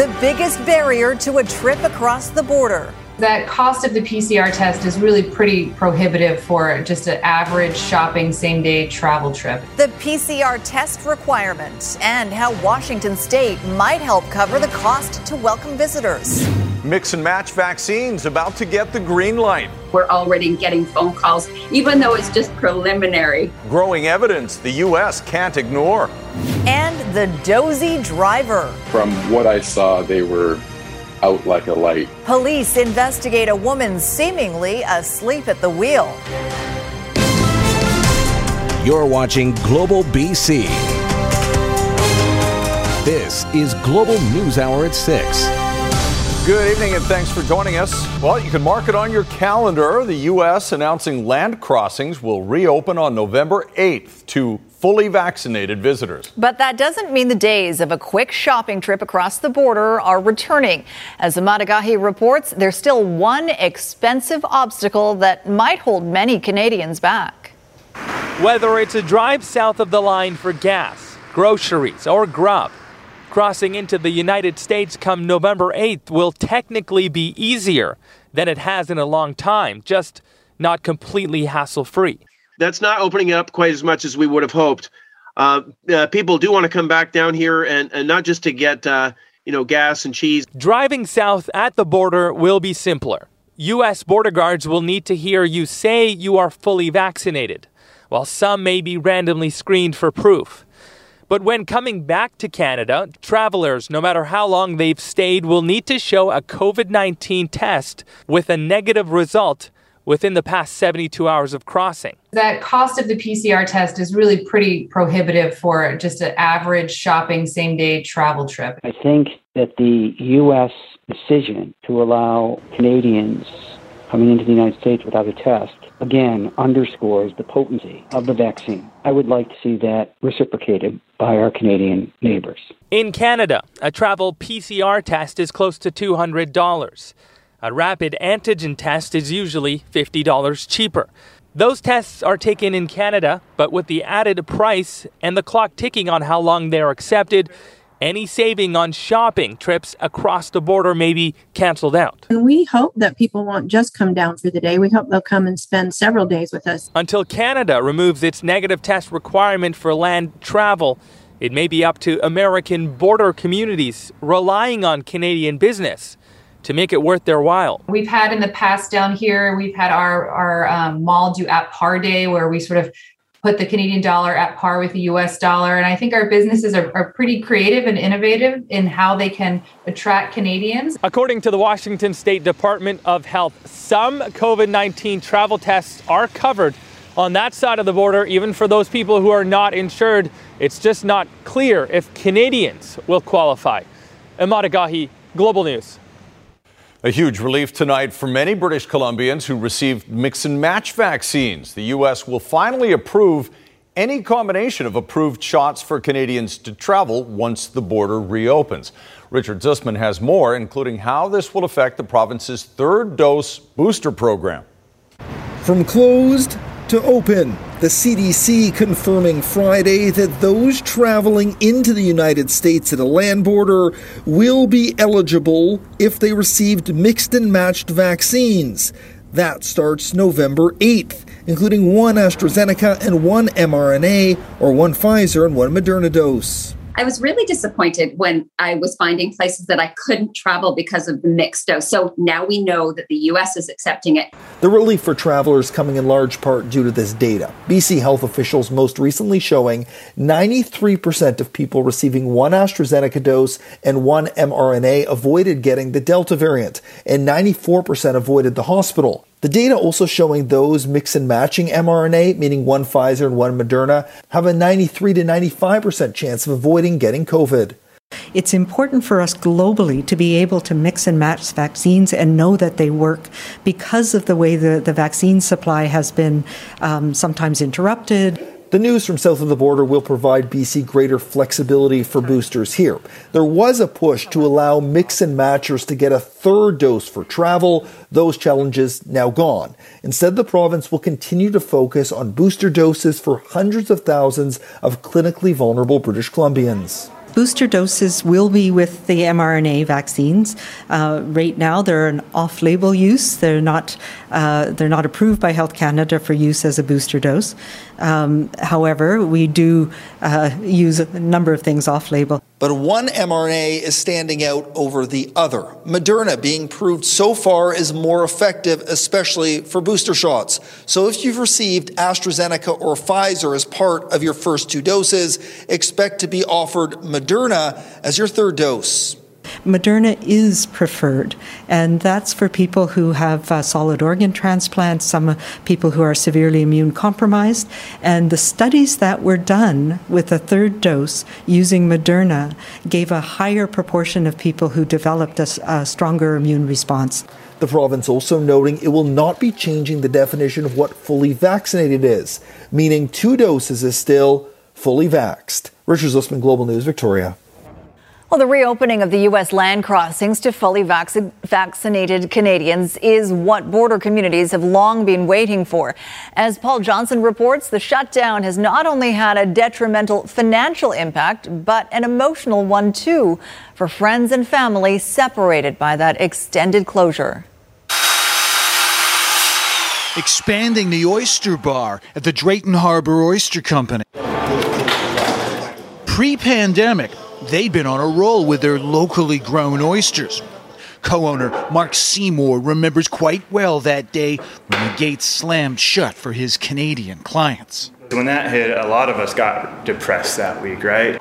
the biggest barrier to a trip across the border. That cost of the PCR test is really pretty prohibitive for just an average shopping same day travel trip. The PCR test requirement and how Washington state might help cover the cost to welcome visitors. Mix and match vaccines about to get the green light. We're already getting phone calls, even though it's just preliminary. Growing evidence the U.S. can't ignore. And the dozy driver. From what I saw, they were out like a light. Police investigate a woman seemingly asleep at the wheel. You're watching Global BC. This is Global News Hour at 6. Good evening and thanks for joining us. Well, you can mark it on your calendar. The U.S. announcing land crossings will reopen on November 8th to fully vaccinated visitors. But that doesn't mean the days of a quick shopping trip across the border are returning. As the Agahi reports, there's still one expensive obstacle that might hold many Canadians back. Whether it's a drive south of the line for gas, groceries, or grub, crossing into the United States come November 8th will technically be easier than it has in a long time, just not completely hassle free that's not opening up quite as much as we would have hoped. Uh, uh, people do want to come back down here and, and not just to get uh, you know gas and cheese. Driving south at the border will be simpler. U.S. border guards will need to hear you say you are fully vaccinated, while some may be randomly screened for proof. But when coming back to Canada, travelers, no matter how long they've stayed, will need to show a COVID 19 test with a negative result within the past 72 hours of crossing. That cost of the PCR test is really pretty prohibitive for just an average shopping same day travel trip. I think that the U.S. decision to allow Canadians coming into the United States without a test again underscores the potency of the vaccine. I would like to see that reciprocated by our Canadian neighbors. In Canada, a travel PCR test is close to $200. A rapid antigen test is usually $50 cheaper. Those tests are taken in Canada, but with the added price and the clock ticking on how long they are accepted, any saving on shopping trips across the border may be canceled out. And we hope that people won't just come down for the day. We hope they'll come and spend several days with us. Until Canada removes its negative test requirement for land travel, it may be up to American border communities relying on Canadian business to make it worth their while. We've had in the past down here, we've had our, our um, mall do at par day where we sort of put the Canadian dollar at par with the US dollar. And I think our businesses are, are pretty creative and innovative in how they can attract Canadians. According to the Washington State Department of Health, some COVID 19 travel tests are covered on that side of the border, even for those people who are not insured. It's just not clear if Canadians will qualify. Emad Agahi, Global News. A huge relief tonight for many British Columbians who received mix and match vaccines. The U.S. will finally approve any combination of approved shots for Canadians to travel once the border reopens. Richard Zussman has more, including how this will affect the province's third dose booster program. From closed to open. The CDC confirming Friday that those traveling into the United States at a land border will be eligible if they received mixed and matched vaccines. That starts November 8th, including one AstraZeneca and one mRNA, or one Pfizer and one Moderna dose. I was really disappointed when I was finding places that I couldn't travel because of the mixed dose. So now we know that the US is accepting it. The relief for travelers coming in large part due to this data. BC health officials most recently showing 93% of people receiving one AstraZeneca dose and one mRNA avoided getting the Delta variant, and 94% avoided the hospital. The data also showing those mix and matching mRNA, meaning one Pfizer and one Moderna, have a 93 to 95% chance of avoiding getting COVID. It's important for us globally to be able to mix and match vaccines and know that they work because of the way the, the vaccine supply has been um, sometimes interrupted. The news from south of the border will provide BC greater flexibility for boosters here. There was a push to allow mix and matchers to get a third dose for travel. Those challenges now gone. Instead, the province will continue to focus on booster doses for hundreds of thousands of clinically vulnerable British Columbians. Booster doses will be with the mRNA vaccines. Uh, right now, they're an off-label use. They're not uh, they're not approved by Health Canada for use as a booster dose. Um, however, we do uh, use a number of things off-label. But one mRNA is standing out over the other. Moderna being proved so far is more effective, especially for booster shots. So if you've received AstraZeneca or Pfizer as part of your first two doses, expect to be offered Moderna as your third dose. Moderna is preferred, and that's for people who have uh, solid organ transplants, some people who are severely immune compromised. And the studies that were done with a third dose using Moderna gave a higher proportion of people who developed a, a stronger immune response. The province also noting it will not be changing the definition of what fully vaccinated is, meaning two doses is still fully vaxed. Richard Zussman, Global News, Victoria. Well, the reopening of the U.S. land crossings to fully vac- vaccinated Canadians is what border communities have long been waiting for. As Paul Johnson reports, the shutdown has not only had a detrimental financial impact, but an emotional one too for friends and family separated by that extended closure. Expanding the oyster bar at the Drayton Harbor Oyster Company. Pre pandemic, they'd been on a roll with their locally grown oysters. Co owner Mark Seymour remembers quite well that day when the gates slammed shut for his Canadian clients. When that hit, a lot of us got depressed that week, right?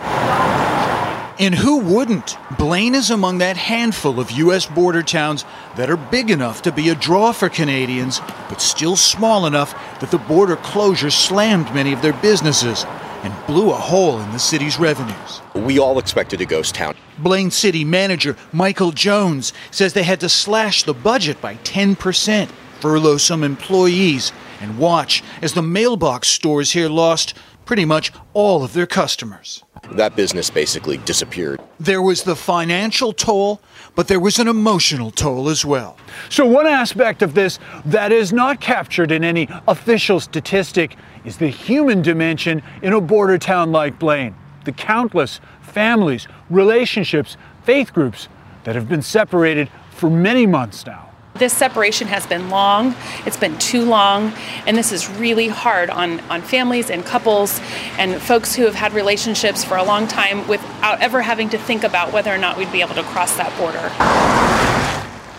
And who wouldn't? Blaine is among that handful of U.S. border towns that are big enough to be a draw for Canadians, but still small enough that the border closure slammed many of their businesses and blew a hole in the city's revenues. We all expected a ghost town. Blaine City manager Michael Jones says they had to slash the budget by 10%, furlough some employees, and watch as the mailbox stores here lost pretty much all of their customers. That business basically disappeared. There was the financial toll, but there was an emotional toll as well. So, one aspect of this that is not captured in any official statistic is the human dimension in a border town like Blaine. The countless families, relationships, faith groups that have been separated for many months now. This separation has been long, it's been too long, and this is really hard on, on families and couples and folks who have had relationships for a long time without ever having to think about whether or not we'd be able to cross that border.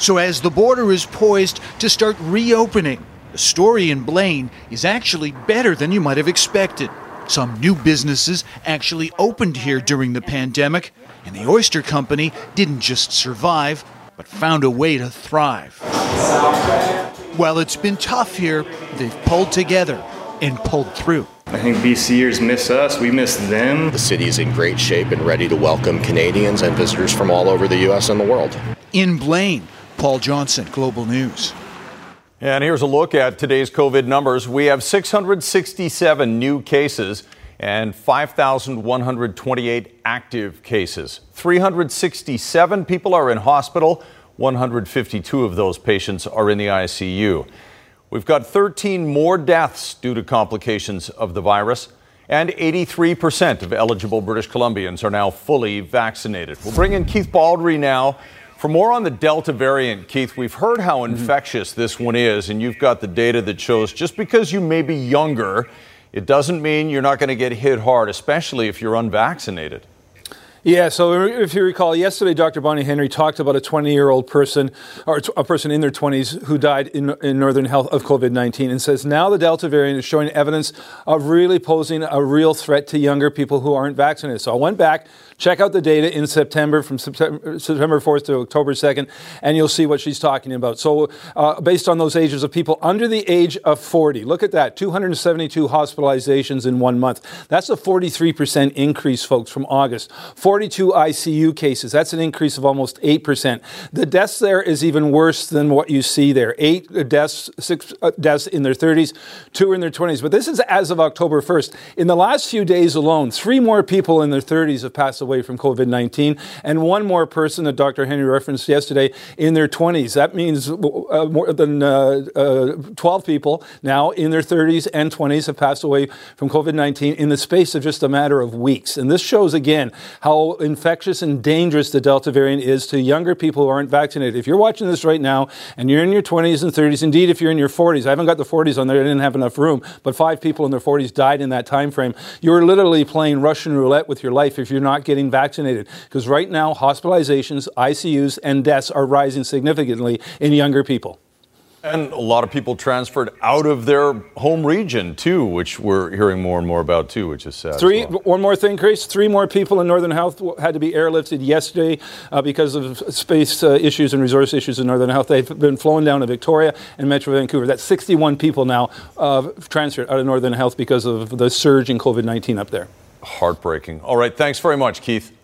So, as the border is poised to start reopening, the story in Blaine is actually better than you might have expected. Some new businesses actually opened here during the pandemic, and the Oyster Company didn't just survive, but found a way to thrive. While it's been tough here, they've pulled together and pulled through. I think BCers miss us, we miss them. The city is in great shape and ready to welcome Canadians and visitors from all over the U.S. and the world. In Blaine, Paul Johnson, Global News. And here's a look at today's COVID numbers. We have 667 new cases and 5,128 active cases. 367 people are in hospital. 152 of those patients are in the ICU. We've got 13 more deaths due to complications of the virus, and 83% of eligible British Columbians are now fully vaccinated. We'll bring in Keith Baldry now. For more on the Delta variant, Keith, we've heard how mm-hmm. infectious this one is, and you've got the data that shows just because you may be younger, it doesn't mean you're not going to get hit hard, especially if you're unvaccinated. Yeah, so if you recall, yesterday Dr. Bonnie Henry talked about a 20 year old person, or a person in their 20s who died in, in Northern Health of COVID 19, and says now the Delta variant is showing evidence of really posing a real threat to younger people who aren't vaccinated. So I went back, check out the data in September, from September, September 4th to October 2nd, and you'll see what she's talking about. So, uh, based on those ages of people under the age of 40, look at that 272 hospitalizations in one month. That's a 43% increase, folks, from August. 42 ICU cases. That's an increase of almost 8%. The deaths there is even worse than what you see there. Eight deaths, six uh, deaths in their 30s, two in their 20s. But this is as of October 1st. In the last few days alone, three more people in their 30s have passed away from COVID 19, and one more person that Dr. Henry referenced yesterday in their 20s. That means uh, more than uh, uh, 12 people now in their 30s and 20s have passed away from COVID 19 in the space of just a matter of weeks. And this shows again how infectious and dangerous the Delta variant is to younger people who aren't vaccinated. If you're watching this right now and you're in your 20s and 30s, indeed, if you're in your 40s, I haven't got the 40s on there, I didn't have enough room, but five people in their 40s died in that time frame. You're literally playing Russian roulette with your life if you're not getting vaccinated. Because right now, hospitalizations, ICUs, and deaths are rising significantly in younger people. And a lot of people transferred out of their home region too, which we're hearing more and more about too, which is sad. Three. well. One more thing, Chris. Three more people in Northern Health had to be airlifted yesterday uh, because of space uh, issues and resource issues in Northern Health. They've been flown down to Victoria and Metro Vancouver. That's 61 people now uh, transferred out of Northern Health because of the surge in COVID 19 up there. Heartbreaking. All right, thanks very much, Keith.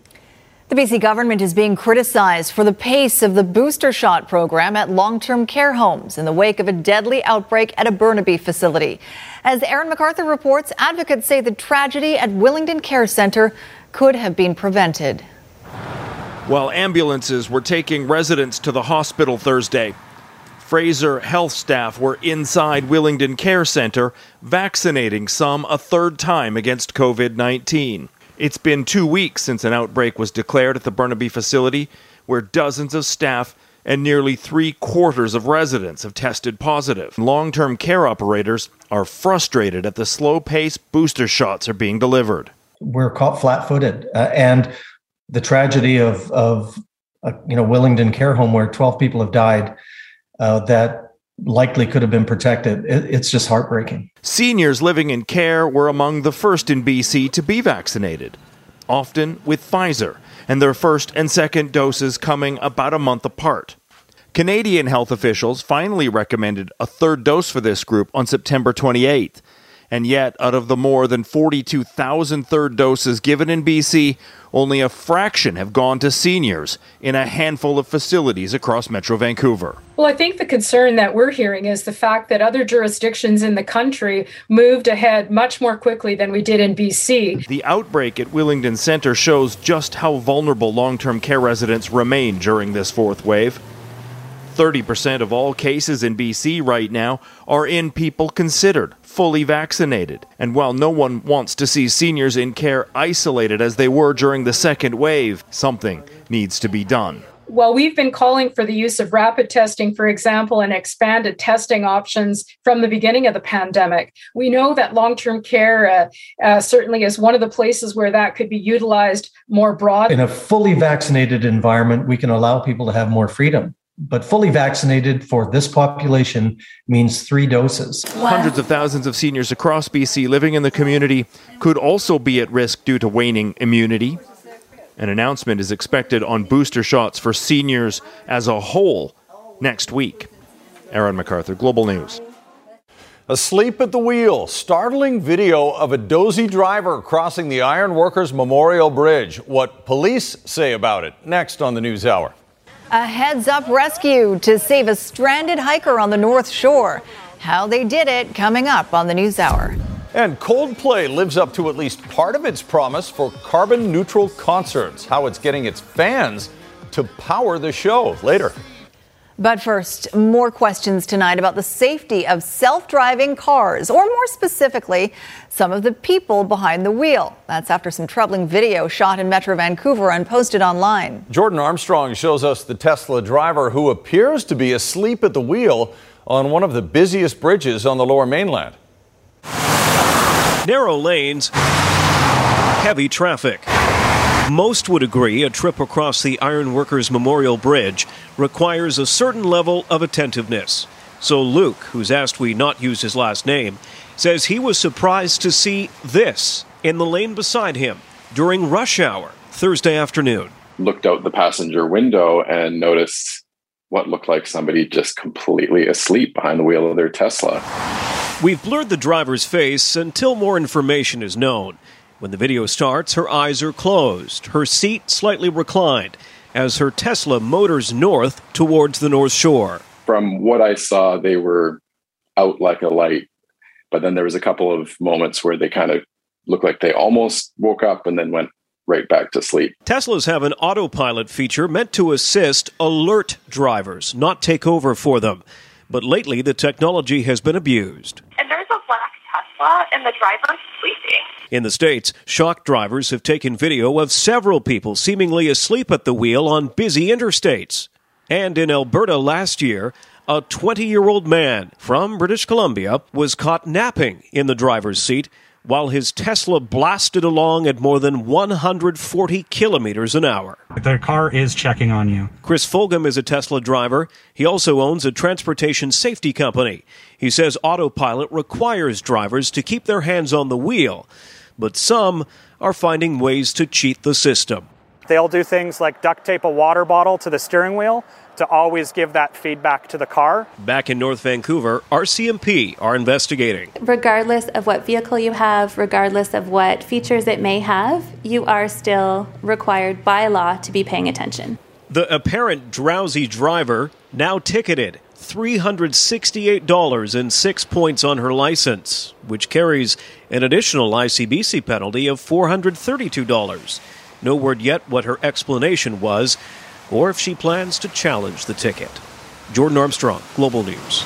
The BC government is being criticized for the pace of the booster shot program at long term care homes in the wake of a deadly outbreak at a Burnaby facility. As Aaron MacArthur reports, advocates say the tragedy at Willingdon Care Centre could have been prevented. While ambulances were taking residents to the hospital Thursday, Fraser health staff were inside Willingdon Care Centre vaccinating some a third time against COVID 19. It's been two weeks since an outbreak was declared at the Burnaby facility, where dozens of staff and nearly three quarters of residents have tested positive. Long term care operators are frustrated at the slow pace booster shots are being delivered. We're caught flat footed. Uh, and the tragedy of, of uh, you know, Willingdon Care Home, where 12 people have died, uh, that likely could have been protected. It, it's just heartbreaking. Seniors living in care were among the first in BC to be vaccinated, often with Pfizer, and their first and second doses coming about a month apart. Canadian health officials finally recommended a third dose for this group on September 28th. And yet, out of the more than 42,000 third doses given in BC, only a fraction have gone to seniors in a handful of facilities across Metro Vancouver. Well, I think the concern that we're hearing is the fact that other jurisdictions in the country moved ahead much more quickly than we did in BC. The outbreak at Willingdon Centre shows just how vulnerable long term care residents remain during this fourth wave. 30% of all cases in BC right now are in people considered fully vaccinated. And while no one wants to see seniors in care isolated as they were during the second wave, something needs to be done. Well, we've been calling for the use of rapid testing, for example, and expanded testing options from the beginning of the pandemic. We know that long term care uh, uh, certainly is one of the places where that could be utilized more broadly. In a fully vaccinated environment, we can allow people to have more freedom. But fully vaccinated for this population means three doses. Hundreds of thousands of seniors across BC living in the community could also be at risk due to waning immunity. An announcement is expected on booster shots for seniors as a whole next week. Aaron MacArthur, Global News. Asleep at the wheel. Startling video of a dozy driver crossing the Ironworkers Memorial Bridge. What police say about it. Next on the News Hour. A heads up rescue to save a stranded hiker on the North Shore. How they did it coming up on the News Hour. And Coldplay lives up to at least part of its promise for carbon neutral concerts. How it's getting its fans to power the show later. But first, more questions tonight about the safety of self driving cars, or more specifically, some of the people behind the wheel. That's after some troubling video shot in Metro Vancouver and posted online. Jordan Armstrong shows us the Tesla driver who appears to be asleep at the wheel on one of the busiest bridges on the lower mainland. Narrow lanes, heavy traffic. Most would agree a trip across the Ironworkers Memorial Bridge requires a certain level of attentiveness. So Luke, who's asked we not use his last name, says he was surprised to see this in the lane beside him during rush hour Thursday afternoon. Looked out the passenger window and noticed what looked like somebody just completely asleep behind the wheel of their Tesla. We've blurred the driver's face until more information is known. When the video starts, her eyes are closed, her seat slightly reclined, as her Tesla motors north towards the North Shore. From what I saw, they were out like a light, but then there was a couple of moments where they kind of looked like they almost woke up and then went right back to sleep. Teslas have an autopilot feature meant to assist alert drivers, not take over for them. But lately, the technology has been abused. And there's Tesla and the driver sleeping. In the States, shock drivers have taken video of several people seemingly asleep at the wheel on busy interstates. And in Alberta last year, a 20 year old man from British Columbia was caught napping in the driver's seat while his Tesla blasted along at more than 140 kilometers an hour. The car is checking on you. Chris Fulgham is a Tesla driver. He also owns a transportation safety company. He says autopilot requires drivers to keep their hands on the wheel, but some are finding ways to cheat the system. They'll do things like duct tape a water bottle to the steering wheel to always give that feedback to the car. Back in North Vancouver, RCMP are investigating. Regardless of what vehicle you have, regardless of what features it may have, you are still required by law to be paying attention. The apparent drowsy driver now ticketed. $368 and six points on her license, which carries an additional ICBC penalty of $432. No word yet what her explanation was or if she plans to challenge the ticket. Jordan Armstrong, Global News.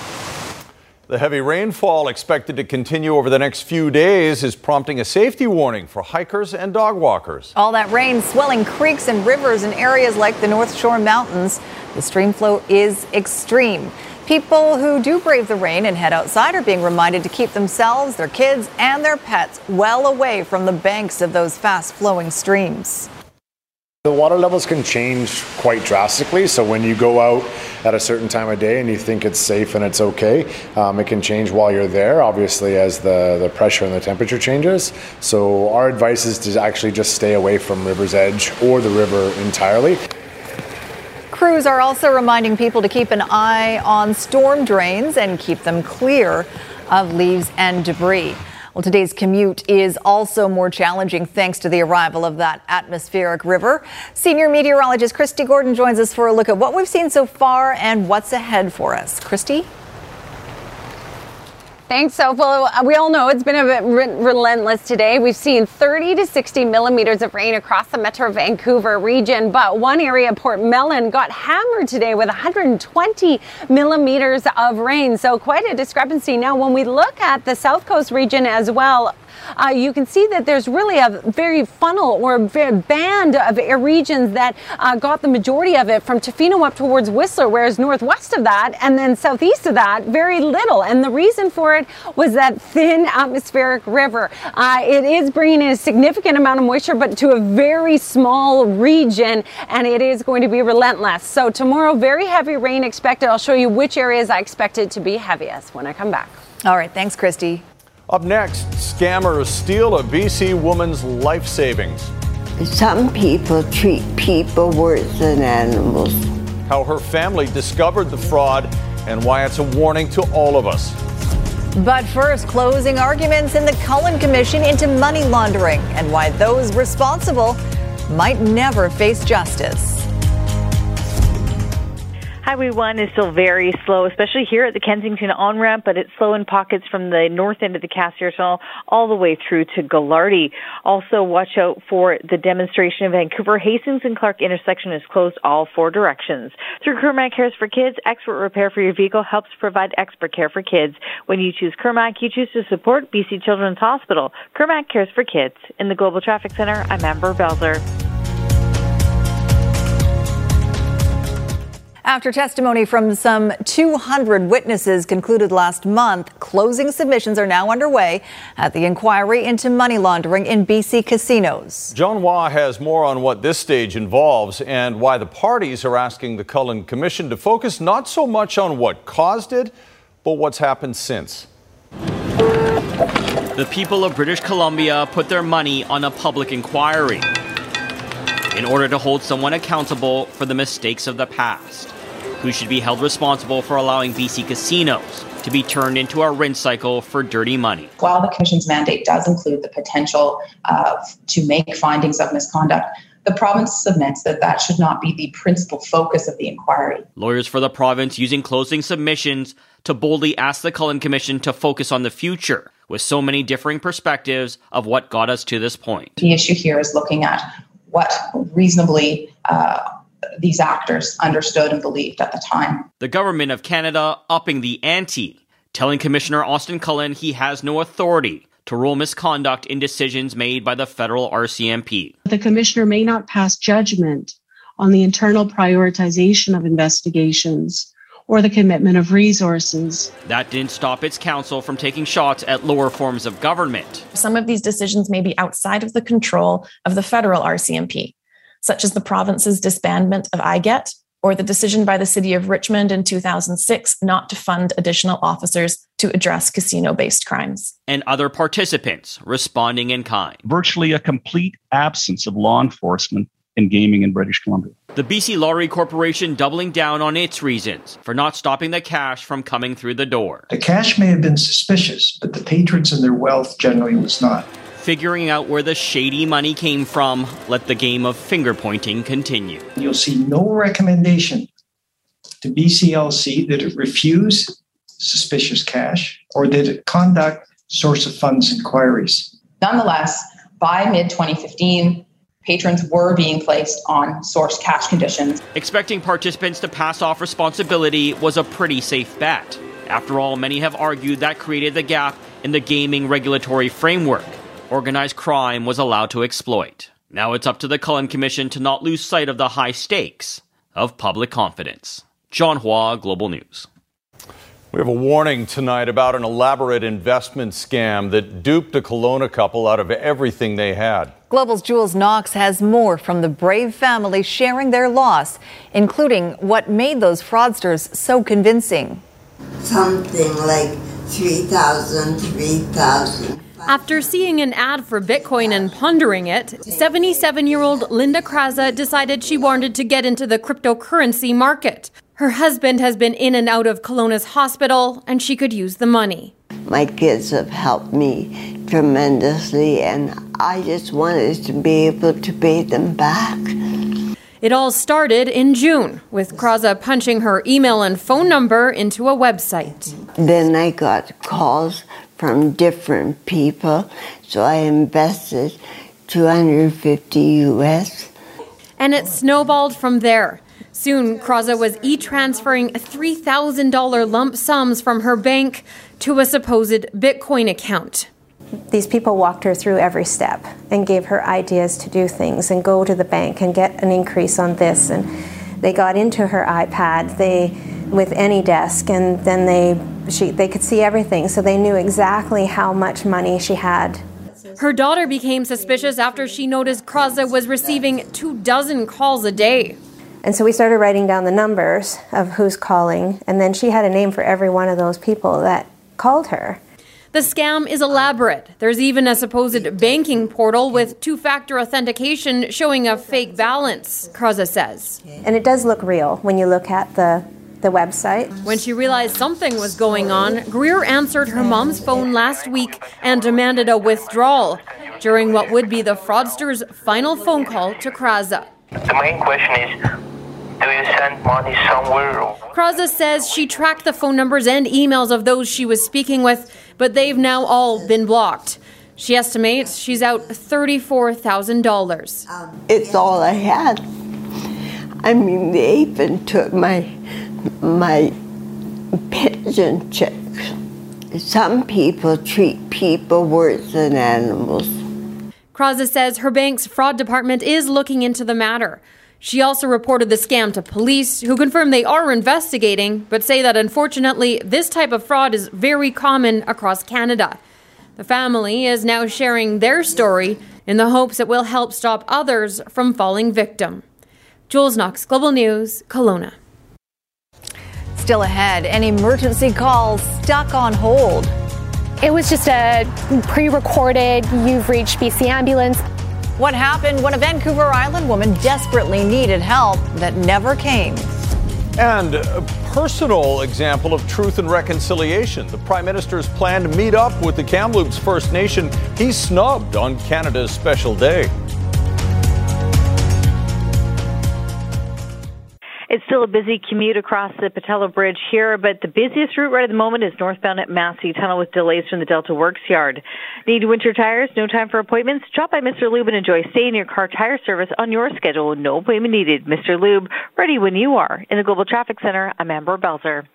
The heavy rainfall expected to continue over the next few days is prompting a safety warning for hikers and dog walkers. All that rain swelling creeks and rivers in areas like the North Shore Mountains. The stream flow is extreme. People who do brave the rain and head outside are being reminded to keep themselves, their kids, and their pets well away from the banks of those fast flowing streams. The water levels can change quite drastically. So when you go out at a certain time of day and you think it's safe and it's okay, um, it can change while you're there, obviously, as the, the pressure and the temperature changes. So our advice is to actually just stay away from river's edge or the river entirely. Crews are also reminding people to keep an eye on storm drains and keep them clear of leaves and debris. Well, today's commute is also more challenging thanks to the arrival of that atmospheric river. Senior meteorologist Kristi Gordon joins us for a look at what we've seen so far and what's ahead for us. Kristi? Thanks, So, Well, uh, we all know it's been a bit re- relentless today. We've seen 30 to 60 millimeters of rain across the Metro Vancouver region, but one area, Port Mellon, got hammered today with 120 millimeters of rain. So quite a discrepancy. Now, when we look at the South Coast region as well, uh, you can see that there's really a very funnel or a band of regions that uh, got the majority of it from Tofino up towards Whistler, whereas northwest of that and then southeast of that, very little. And the reason for it was that thin atmospheric river. Uh, it is bringing in a significant amount of moisture, but to a very small region, and it is going to be relentless. So tomorrow, very heavy rain expected. I'll show you which areas I expect it to be heaviest when I come back. All right, thanks, Kristi. Up next, scammers steal a BC woman's life savings. Some people treat people worse than animals. How her family discovered the fraud and why it's a warning to all of us. But first, closing arguments in the Cullen Commission into money laundering and why those responsible might never face justice. Highway 1 is still very slow, especially here at the Kensington on ramp, but it's slow in pockets from the north end of the Cassiar Tunnel all the way through to Gaglardi. Also, watch out for the demonstration in Vancouver. Hastings and Clark intersection is closed all four directions. Through Kermac Cares for Kids, expert repair for your vehicle helps provide expert care for kids. When you choose Kermac, you choose to support BC Children's Hospital. Kermac Cares for Kids. In the Global Traffic Center, I'm Amber Belzer. After testimony from some 200 witnesses concluded last month, closing submissions are now underway at the inquiry into money laundering in BC casinos. John Hua has more on what this stage involves and why the parties are asking the Cullen Commission to focus not so much on what caused it, but what's happened since. The people of British Columbia put their money on a public inquiry in order to hold someone accountable for the mistakes of the past, who should be held responsible for allowing BC casinos to be turned into a rinse cycle for dirty money. While the Commission's mandate does include the potential uh, to make findings of misconduct, the province submits that that should not be the principal focus of the inquiry. Lawyers for the province using closing submissions to boldly ask the Cullen Commission to focus on the future with so many differing perspectives of what got us to this point. The issue here is looking at what reasonably uh, these actors understood and believed at the time. The government of Canada upping the ante telling Commissioner Austin Cullen he has no authority to rule misconduct in decisions made by the federal RCMP. The commissioner may not pass judgment on the internal prioritization of investigations or the commitment of resources. That didn't stop its counsel from taking shots at lower forms of government. Some of these decisions may be outside of the control of the federal RCMP, such as the province's disbandment of IGET or the decision by the city of Richmond in 2006 not to fund additional officers to address casino based crimes. And other participants responding in kind. Virtually a complete absence of law enforcement in gaming in British Columbia. The BC Lottery Corporation doubling down on its reasons for not stopping the cash from coming through the door. The cash may have been suspicious, but the patrons and their wealth generally was not. Figuring out where the shady money came from, let the game of finger pointing continue. You'll see no recommendation to BCLC that it refuse suspicious cash or that it conduct source of funds inquiries. Nonetheless, by mid 2015, patrons were being placed on source cash conditions. Expecting participants to pass off responsibility was a pretty safe bet. After all, many have argued that created the gap in the gaming regulatory framework organized crime was allowed to exploit. Now it's up to the Cullen Commission to not lose sight of the high stakes of public confidence. John Hua, Global News. We have a warning tonight about an elaborate investment scam that duped a Kelowna couple out of everything they had. Global's Jules Knox has more from the brave family sharing their loss, including what made those fraudsters so convincing. Something like 3,000, 3,000. After seeing an ad for Bitcoin and pondering it, 77 year old Linda Kraza decided she wanted to get into the cryptocurrency market. Her husband has been in and out of Kelowna's hospital, and she could use the money. My kids have helped me tremendously, and I just wanted to be able to pay them back. It all started in June with Kraza punching her email and phone number into a website. Then I got calls from different people, so I invested 250 US. And it snowballed from there. Soon, Kraza was e transferring $3,000 lump sums from her bank to a supposed Bitcoin account. These people walked her through every step and gave her ideas to do things and go to the bank and get an increase on this. And they got into her iPad they, with AnyDesk and then they, she, they could see everything, so they knew exactly how much money she had. Her daughter became suspicious after she noticed Kraza was receiving two dozen calls a day. And so we started writing down the numbers of who's calling, and then she had a name for every one of those people that called her. The scam is elaborate. There's even a supposed banking portal with two factor authentication showing a fake balance, Kraza says. And it does look real when you look at the, the website. When she realized something was going on, Greer answered her mom's phone last week and demanded a withdrawal during what would be the fraudster's final phone call to Kraza. The main question is do you send money somewhere? Or- Kraza says she tracked the phone numbers and emails of those she was speaking with, but they've now all been blocked. She estimates she's out $34,000. Um, it's all I had. I mean, they even took my my pension checks. Some people treat people worse than animals. Kraza says her bank's fraud department is looking into the matter. She also reported the scam to police, who confirm they are investigating, but say that unfortunately, this type of fraud is very common across Canada. The family is now sharing their story in the hopes it will help stop others from falling victim. Jules Knox, Global News, Kelowna. Still ahead, an emergency call stuck on hold. It was just a pre recorded, you've reached BC Ambulance. What happened when a Vancouver Island woman desperately needed help that never came? And a personal example of truth and reconciliation. The Prime Minister's plan to meet up with the Kamloops First Nation. he snubbed on Canada's special day. Still a busy commute across the Pattullo Bridge here, but the busiest route right at the moment is northbound at Massey Tunnel with delays from the Delta Works Yard. Need winter tires? No time for appointments? Drop by Mr. Lube and enjoy stay in your car tire service on your schedule. No appointment needed. Mr. Lube, ready when you are. In the Global Traffic Center, I'm Amber Belzer.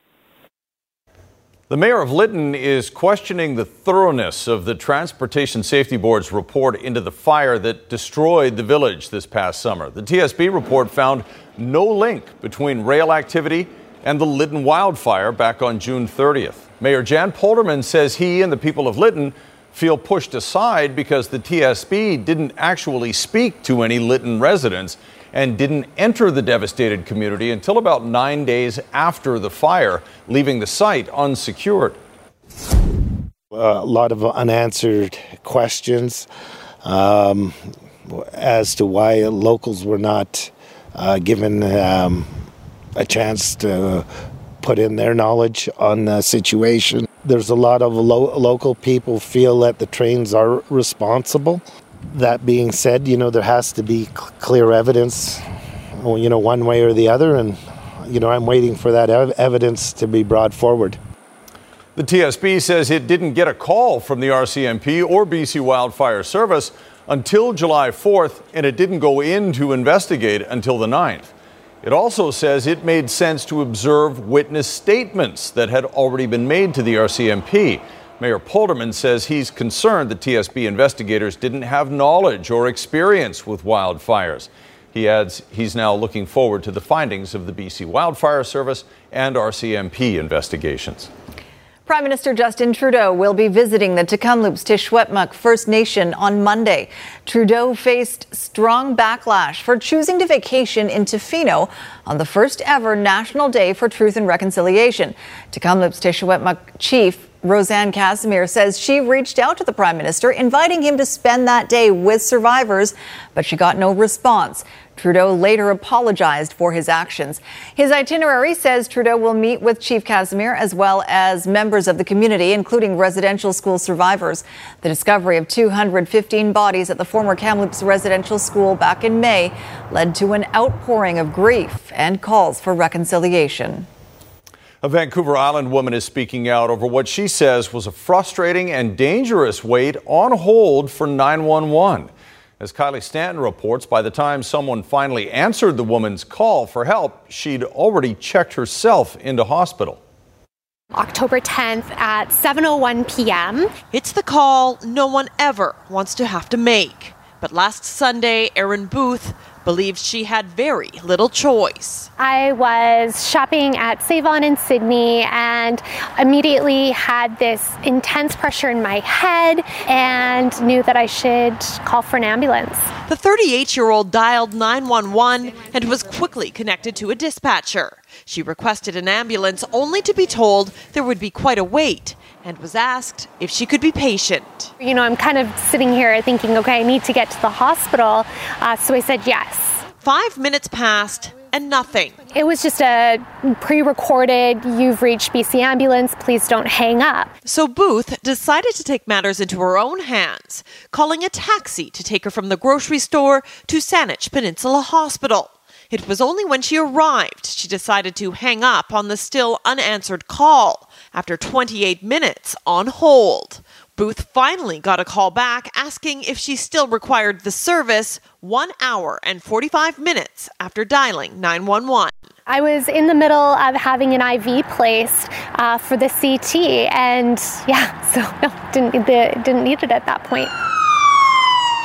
The mayor of Lytton is questioning the thoroughness of the Transportation Safety Board's report into the fire that destroyed the village this past summer. The TSB report found no link between rail activity and the Lytton wildfire back on June 30th. Mayor Jan Polderman says he and the people of Lytton feel pushed aside because the TSB didn't actually speak to any Lytton residents and didn't enter the devastated community until about nine days after the fire, leaving the site unsecured. a lot of unanswered questions um, as to why locals were not uh, given um, a chance to put in their knowledge on the situation. There's a lot of lo- local people feel that the trains are responsible that being said, you know, there has to be cl- clear evidence, you know, one way or the other. And, you know, I'm waiting for that ev- evidence to be brought forward. The TSB says it didn't get a call from the RCMP or BC Wildfire Service until July 4th, and it didn't go in to investigate until the 9th. It also says it made sense to observe witness statements that had already been made to the RCMP. Mayor Polderman says he's concerned the TSB investigators didn't have knowledge or experience with wildfires. He adds he's now looking forward to the findings of the BC Wildfire Service and RCMP investigations. Prime Minister Justin Trudeau will be visiting the Tk'emlúps te Secwépemc First Nation on Monday. Trudeau faced strong backlash for choosing to vacation in Tofino on the first ever National Day for Truth and Reconciliation. Tk'emlúps te Chief Rosanne Casimir says she reached out to the prime minister, inviting him to spend that day with survivors, but she got no response. Trudeau later apologized for his actions. His itinerary says Trudeau will meet with Chief Casimir as well as members of the community, including residential school survivors. The discovery of 215 bodies at the former Kamloops residential school back in May led to an outpouring of grief and calls for reconciliation. A Vancouver Island woman is speaking out over what she says was a frustrating and dangerous wait on hold for 911. As Kylie Stanton reports, by the time someone finally answered the woman's call for help, she'd already checked herself into hospital. October 10th at 7:01 p.m. It's the call no one ever wants to have to make. But last Sunday, Erin Booth believed she had very little choice. I was shopping at Save-On in Sidney and immediately had this intense pressure in my head and knew that I should call for an ambulance. The 38 year old dialed 911 and was quickly connected to a dispatcher. She requested an ambulance only to be told there would be quite a wait and was asked if she could be patient. You know, I'm kind of sitting here thinking, okay, I need to get to the hospital. Uh, so I said yes. Five minutes passed and nothing. It was just a pre recorded, you've reached BC Ambulance, please don't hang up. So Booth decided to take matters into her own hands, calling a taxi to take her from the grocery store to Saanich Peninsula Hospital. It was only when she arrived she decided to hang up on the still unanswered call after 28 minutes on hold. Booth finally got a call back asking if she still required the service one hour and 45 minutes after dialing 911. I was in the middle of having an IV placed uh, for the CT, and yeah, so no, didn't, didn't need it at that point.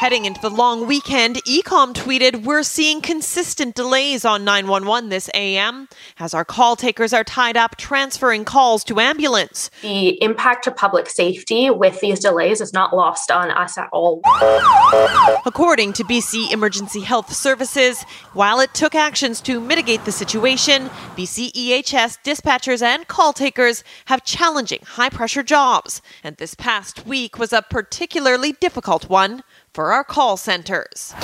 Heading into the long weekend, E-Comm tweeted, We're seeing consistent delays on 911 this AM as our call takers are tied up transferring calls to ambulance. The impact to public safety with these delays is not lost on us at all. According to BC Emergency Health Services, while it took actions to mitigate the situation, BC EHS dispatchers and call takers have challenging high pressure jobs. And this past week was a particularly difficult one for our call centers.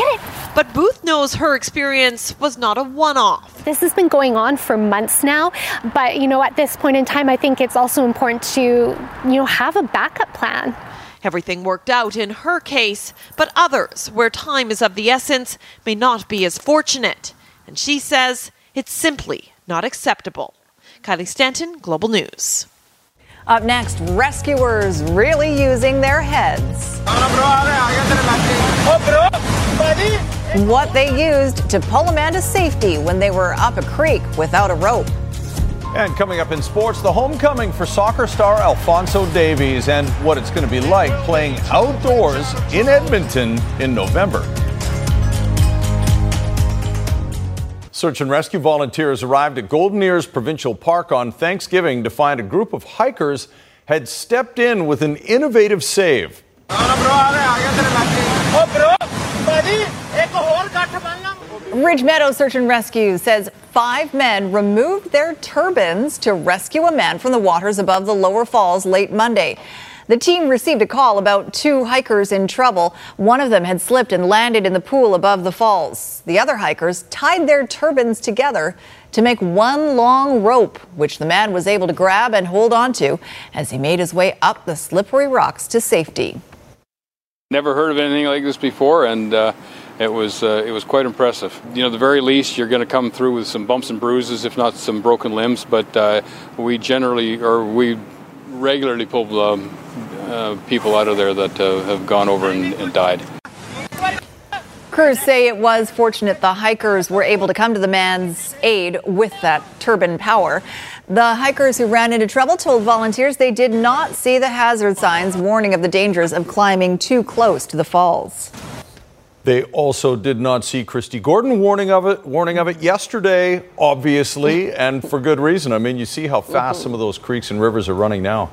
But Booth knows her experience was not a one off. This has been going on for months now, but you know, at this point in time, I think it's also important to, you know, have a backup plan. Everything worked out in her case, but others, where time is of the essence, may not be as fortunate. And she says it's simply not acceptable. Kylie Stanton, Global News. Up next, rescuers really using their heads. What they used to pull a man to safety when they were up a creek without a rope. And coming up in sports, the homecoming for soccer star Alphonso Davies and what it's going to be like playing outdoors in Edmonton in November. Search and rescue volunteers arrived at Golden Ears Provincial Park on Thanksgiving to find a group of hikers had stepped in with an innovative save. Ridge Meadow Search and Rescue says five men removed their turbans to rescue a man from the waters above the lower falls late Monday. The team received a call about two hikers in trouble. One of them had slipped and landed in the pool above the falls. The other hikers tied their turbans together to make one long rope, which the man was able to grab and hold onto as he made his way up the slippery rocks to safety. Never heard of anything like this before, and uh, it was uh, it was quite impressive. You know, the very least, you're going to come through with some bumps and bruises, if not some broken limbs. But uh, we generally, or we regularly pull um, uh, people out of there that uh, have gone over and, and died. Crews say it was fortunate the hikers were able to come to the man's aid with that turbine power. The hikers who ran into trouble told volunteers they did not see the hazard signs warning of the dangers of climbing too close to the falls. They also did not see Kristi Gordon warning of it, warning of it yesterday, obviously, and for good reason. I mean, you see how fast some of those creeks and rivers are running now.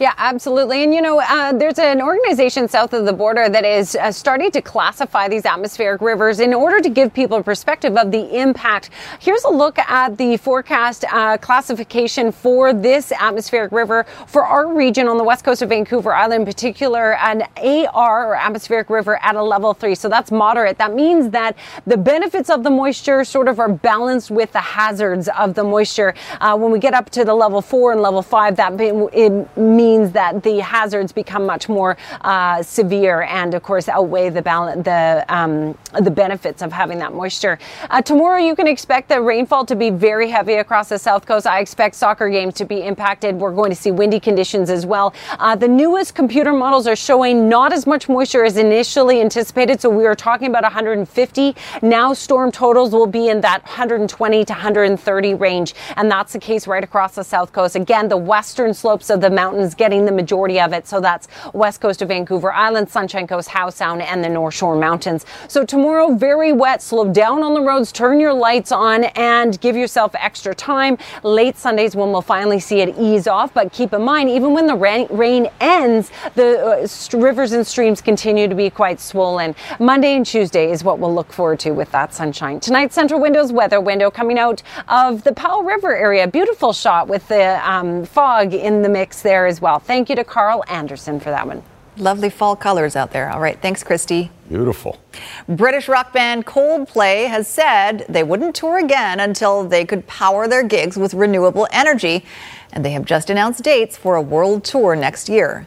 Yeah, absolutely. And you know, uh, there's an organization south of the border that is uh, starting to classify these atmospheric rivers in order to give people a perspective of the impact. Here's a look at the forecast uh, classification for this atmospheric river for our region on the west coast of Vancouver Island, in particular, an AR or atmospheric river at a level three. So that's moderate. That means that the benefits of the moisture sort of are balanced with the hazards of the moisture. Uh, when we get up to the level four and level five, that it means means that the hazards become much more uh, severe and, of course, outweigh the balance, the um, the benefits of having that moisture. Uh, tomorrow, you can expect the rainfall to be very heavy across the south coast. I expect soccer games to be impacted. We're going to see windy conditions as well. Uh, the newest computer models are showing not as much moisture as initially anticipated. So we were talking about 150. Now storm totals will be in that 120 to 130 range, and that's the case right across the south coast. Again, the western slopes of the mountains getting the majority of it. So that's west coast of Vancouver Island, Sunshine Coast, Howe Sound, and the North Shore Mountains. So tomorrow, very wet. Slow down on the roads, turn your lights on, and give yourself extra time. Late Sundays when we'll finally see it ease off. But keep in mind, even when the rain, rain ends, the uh, rivers and streams continue to be quite swollen. Monday and Tuesday is what we'll look forward to with that sunshine. Tonight, Central Windows weather window coming out of the Powell River area. Beautiful shot with the um, fog in the mix there as well. Thank you to Carl Anderson for that one. Lovely fall colors out there. All right. Thanks, Kristi. Beautiful. British rock band Coldplay has said they wouldn't tour again until they could power their gigs with renewable energy. And they have just announced dates for a world tour next year.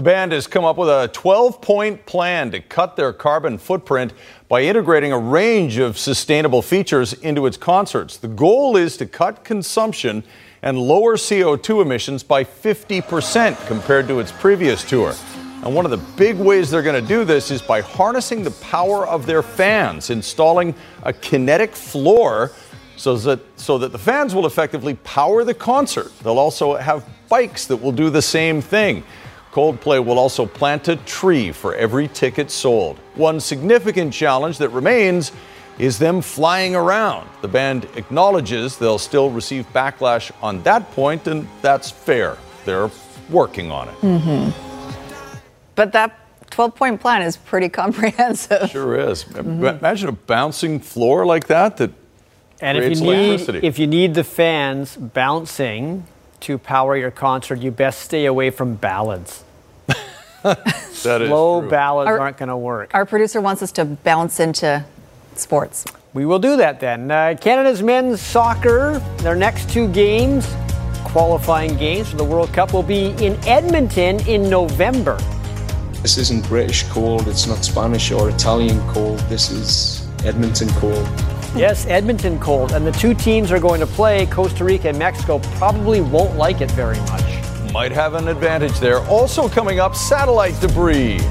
The band has come up with a 12 point plan to cut their carbon footprint by integrating a range of sustainable features into its concerts. The goal is to cut consumption and lower CO2 emissions by 50% compared to its previous tour. And one of the big ways they're going to do this is by harnessing the power of their fans, installing a kinetic floor so that, so that the fans will effectively power the concert. They'll also have bikes that will do the same thing. Coldplay will also plant a tree for every ticket sold. One significant challenge that remains is them flying around. The band acknowledges they'll still receive backlash on that point, and that's fair. They're working on it. Mm-hmm. But that 12 point plan is pretty comprehensive. Sure is. Mm-hmm. Imagine a bouncing floor like that that and creates if you electricity. need if you need the fans bouncing to power your concert, you best stay away from ballads. that is Slow true. ballads Our- aren't going to work. Our producer wants us to bounce into sports. We will do that then. Uh, Canada's men's soccer, their next two games, qualifying games for the World Cup, will be in Edmonton in November. This isn't British cold, it's not Spanish or Italian cold, this is Edmonton cold. Yes, Edmonton cold. And the two teams are going to play, Costa Rica and Mexico, probably won't like it very much. might have an advantage there. Also coming up, satellite debris.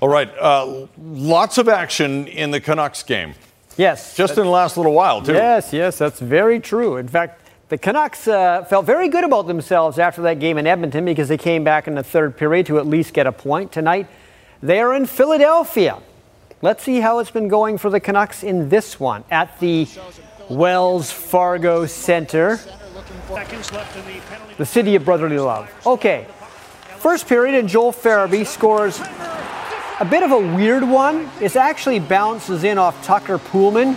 All right, uh, lots of action in the Canucks game. Yes. Just in the last little while, too. Yes, yes, that's very true. In fact, the Canucks uh, felt very good about themselves after that game in Edmonton because they came back in the third period to at least get a point. Tonight, they are in Philadelphia. Let's see how it's been going for the Canucks in this one at the Wells Fargo Center, the city of brotherly love. Okay, first period, and Joel Farabee scores a bit of a weird one. It actually bounces in off Tucker Poolman.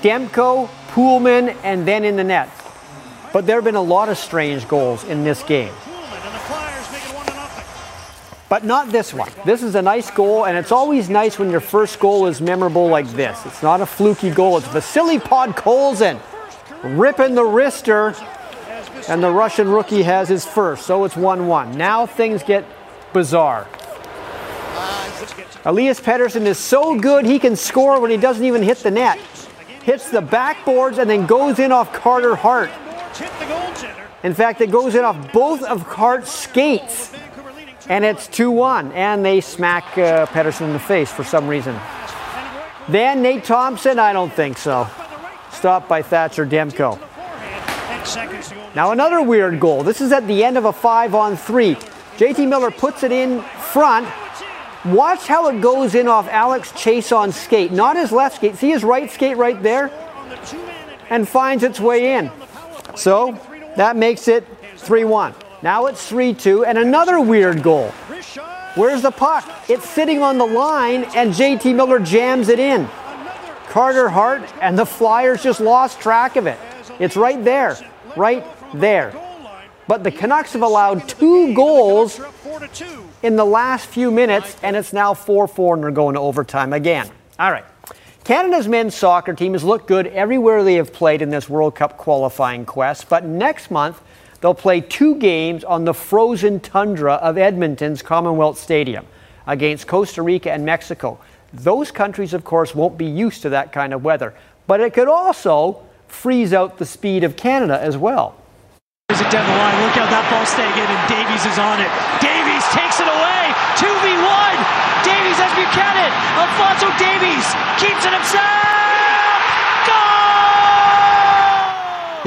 Demko, Poolman, and then in the net. But there have been a lot of strange goals in this game. But not this one. This is a nice goal, and it's always nice when your first goal is memorable like this. It's not a fluky goal. It's Vasily Podkolzin ripping the wrister, and the Russian rookie has his first. So it's 1 1. Now things get bizarre. Elias Pettersson is so good he can score when he doesn't even hit the net. Hits the backboards and then goes in off Carter Hart. In fact, it goes in off both of Hart's skates. And it's 2 1. And they smack uh, Pettersson in the face for some reason. Then Nate Thompson, I don't think so. Stopped by Thatcher Demko. Now another weird goal. This is at the end of a 5 on 3. JT Miller puts it in front. Watch how it goes in off Alex Chiasson skate, not his left skate. See his right skate right there? And finds its way in. So that makes it 3 1. Now it's 3 2, and another weird goal. Where's the puck? It's sitting on the line, and JT Miller jams it in. Carter Hart and the Flyers just lost track of it. It's right there, right there. But the Canucks have allowed two goals in the last few minutes, and it's now 4 4, and they're going to overtime again. All right. Canada's men's soccer team has looked good everywhere they have played in this World Cup qualifying quest, but next month they'll play two games on the frozen tundra of Edmonton's Commonwealth Stadium against Costa Rica and Mexico. Those countries, of course, won't be used to that kind of weather, but it could also freeze out the speed of Canada as well. Is it down the line? Look out that ball staying in, and Davies is on it. Davies takes it away. 2v1. Davies has Buchanan. Alphonso Davies keeps it himself. Goal!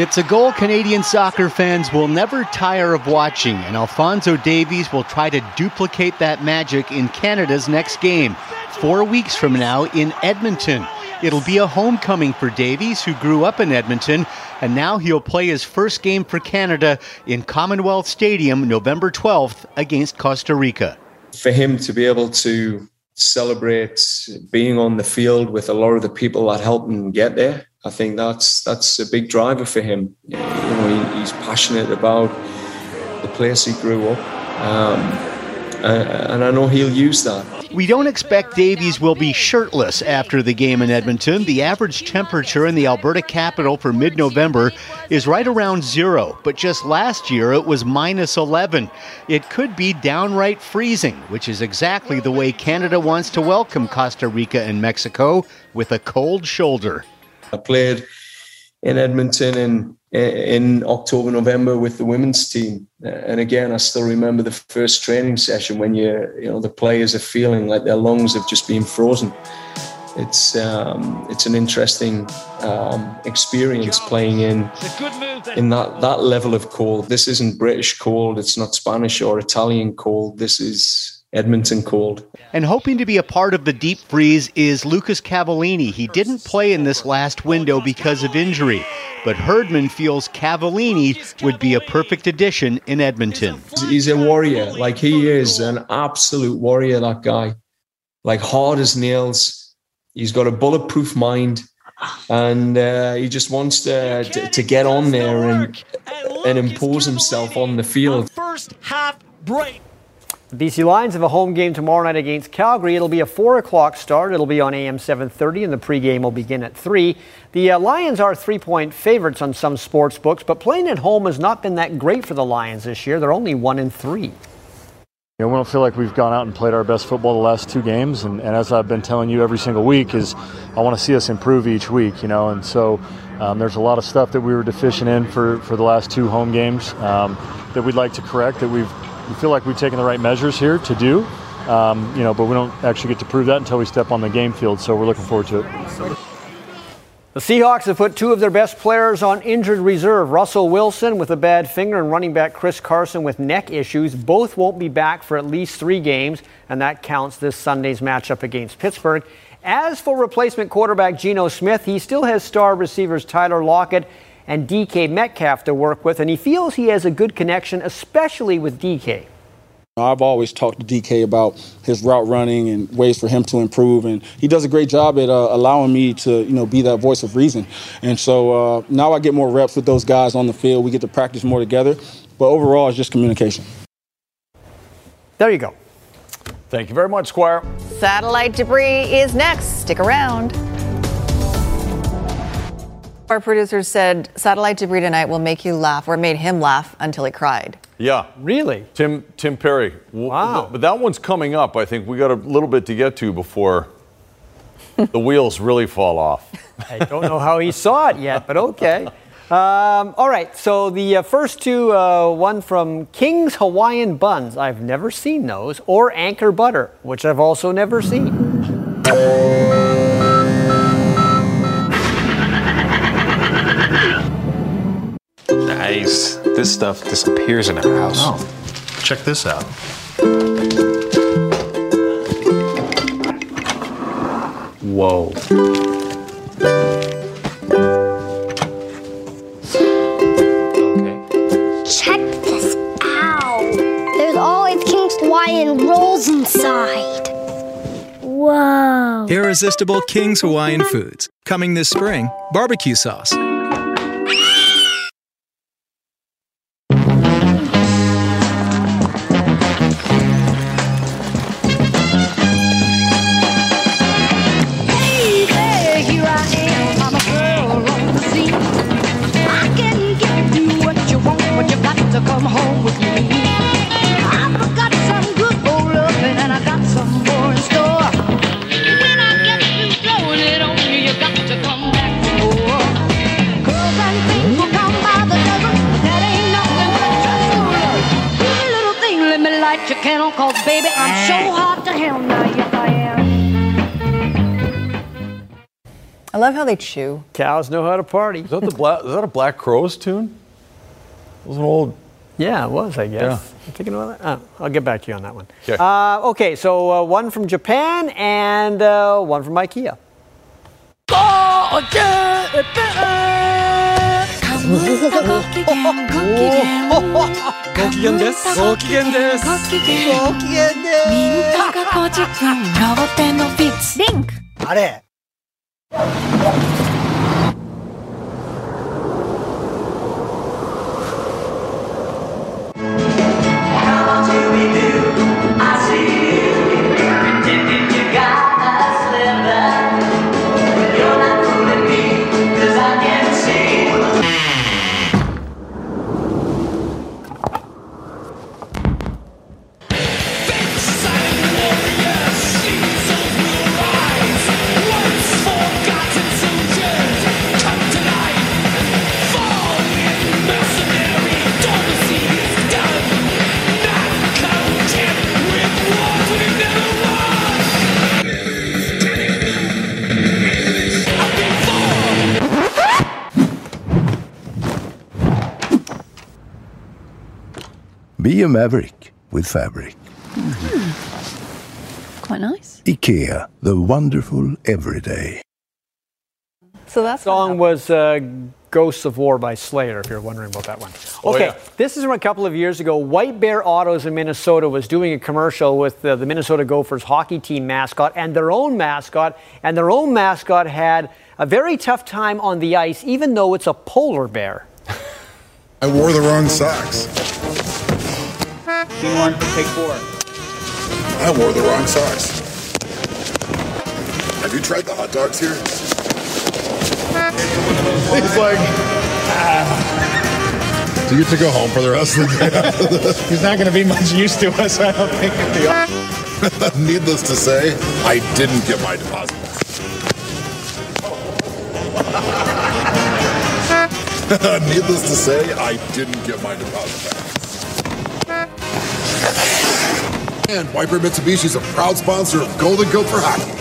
It's a goal Canadian soccer fans will never tire of watching, and Alphonso Davies will try to duplicate that magic in Canada's next game, four weeks from now in Edmonton. It'll be a homecoming for Davies, who grew up in Edmonton, and now he'll play his first game for Canada in Commonwealth Stadium November 12th against Costa Rica. For him to be able to celebrate being on the field with a lot of the people that helped him get there, I think that's that's a big driver for him. You know, he, he's passionate about the place he grew up, um, Uh, and I know he'll use that. We don't expect Davies will be shirtless after the game in Edmonton. The average temperature in the Alberta capital for mid November is right around zero, but just last year it was minus 11. It could be downright freezing, which is exactly the way Canada wants to welcome Costa Rica and Mexico with a cold shoulder. I played in Edmonton in in October, November with the women's team. And again, I still remember the first training session when you you know the players are feeling like their lungs have just been frozen. It's um, it's an interesting um, experience playing in in that that level of cold. This isn't British cold. It's not Spanish or Italian cold. This is Edmonton cold. And hoping to be a part of the deep freeze is Lucas Cavallini. He didn't play in this last window because of injury, but Herdman feels Cavallini would be a perfect addition in Edmonton. He's a warrior, like he is an absolute warrior. That guy, like hard as nails. He's got a bulletproof mind, and uh, he just wants to, to to get on there and and impose himself on the field. First half break. The BC Lions have a home game tomorrow night against Calgary. It'll be a 4 o'clock start. It'll be on AM 730, and the pregame will begin at 3. The uh, Lions are three point favorites on some sports books, but playing at home has not been that great for the Lions this year. They're only 1 in 3. You know, we don't feel like we've gone out and played our best football the last two games, and, and as I've been telling you every single week, is I want to see us improve each week. You know, and so um, there's a lot of stuff that we were deficient in for, for the last two home games um, that we'd like to correct. That we've we feel like we've taken the right measures here to do. Um, you know, but we don't actually get to prove that until we step on the game field. So we're looking forward to it. The Seahawks have put two of their best players on injured reserve. Russell Wilson with a bad finger and running back Chris Carson with neck issues. Both won't be back for at least three games, and that counts this Sunday's matchup against Pittsburgh. As for replacement quarterback Geno Smith, he still has star receivers Tyler Lockett and DK Metcalf to work with, and he feels he has a good connection, especially with DK. I've always talked to DK about his route running and ways for him to improve, and he does a great job at uh, allowing me to, you know, be that voice of reason. And so uh, now I get more reps with those guys on the field. We get to practice more together, but overall, it's just communication. There you go. Thank you very much, Squire. Satellite debris is next. Stick around. Our producers said satellite debris tonight will make you laugh, or made him laugh until he cried. Yeah. Really? Tim Tim Perry. Wow. But that one's coming up. I think we got a little bit to get to before the wheels really fall off. I don't know how he saw it yet, but okay. Um, all right, so the uh, first two, uh, one from King's Hawaiian Buns, I've never seen those, or Anchor Butter, which I've also never seen. Nice. This stuff disappears in our house. Oh, check this out. Whoa. Okay. Check this out. There's always King's Hawaiian rolls inside. Whoa. Irresistible King's Hawaiian Foods. Coming this spring, barbecue sauce. right shoe. Cows know how to party. Is that, the is that a Black Crowes tune? It was an old. Yeah, it was, I guess. Yeah. I'm thinking about that. Oh, I'll get back to you on that one. Uh, okay, so uh, one from Japan and uh, one from IKEA. Link! あれ Be a maverick with fabric. Quite nice. IKEA, the wonderful everyday. So that song was uh, Ghosts of War by Slayer, if you're wondering about that one. Oh, Okay, yeah. this is from a couple of years ago. White Bear Autos in Minnesota was doing a commercial with uh, the Minnesota Gophers hockey team mascot and their own mascot, and their own mascot had a very tough time on the ice, even though it's a polar bear. I wore the wrong socks. Scene one, take four. I wore the wrong socks. Have you tried the hot dogs here? He's like, ah. Do you get to go home for the rest of the day after this? He's not going to be much use to us, I don't think. Needless to say, I didn't get my deposit back. Needless to say, I didn't get my deposit back. And White Bear Mitsubishi is a proud sponsor of Golden Gopher Hockey.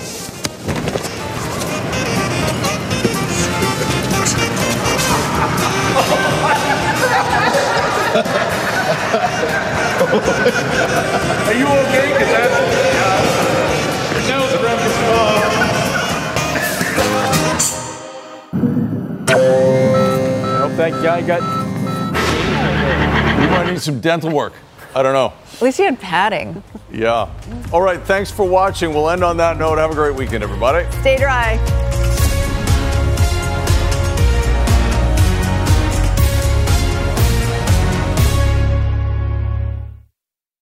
Are you okay? Because that's uh, your nose around this I hope that guy got. You might need some dental work. I don't know. At least he had padding. Yeah. All right. Thanks for watching. We'll end on that note. Have a great weekend, everybody. Stay dry.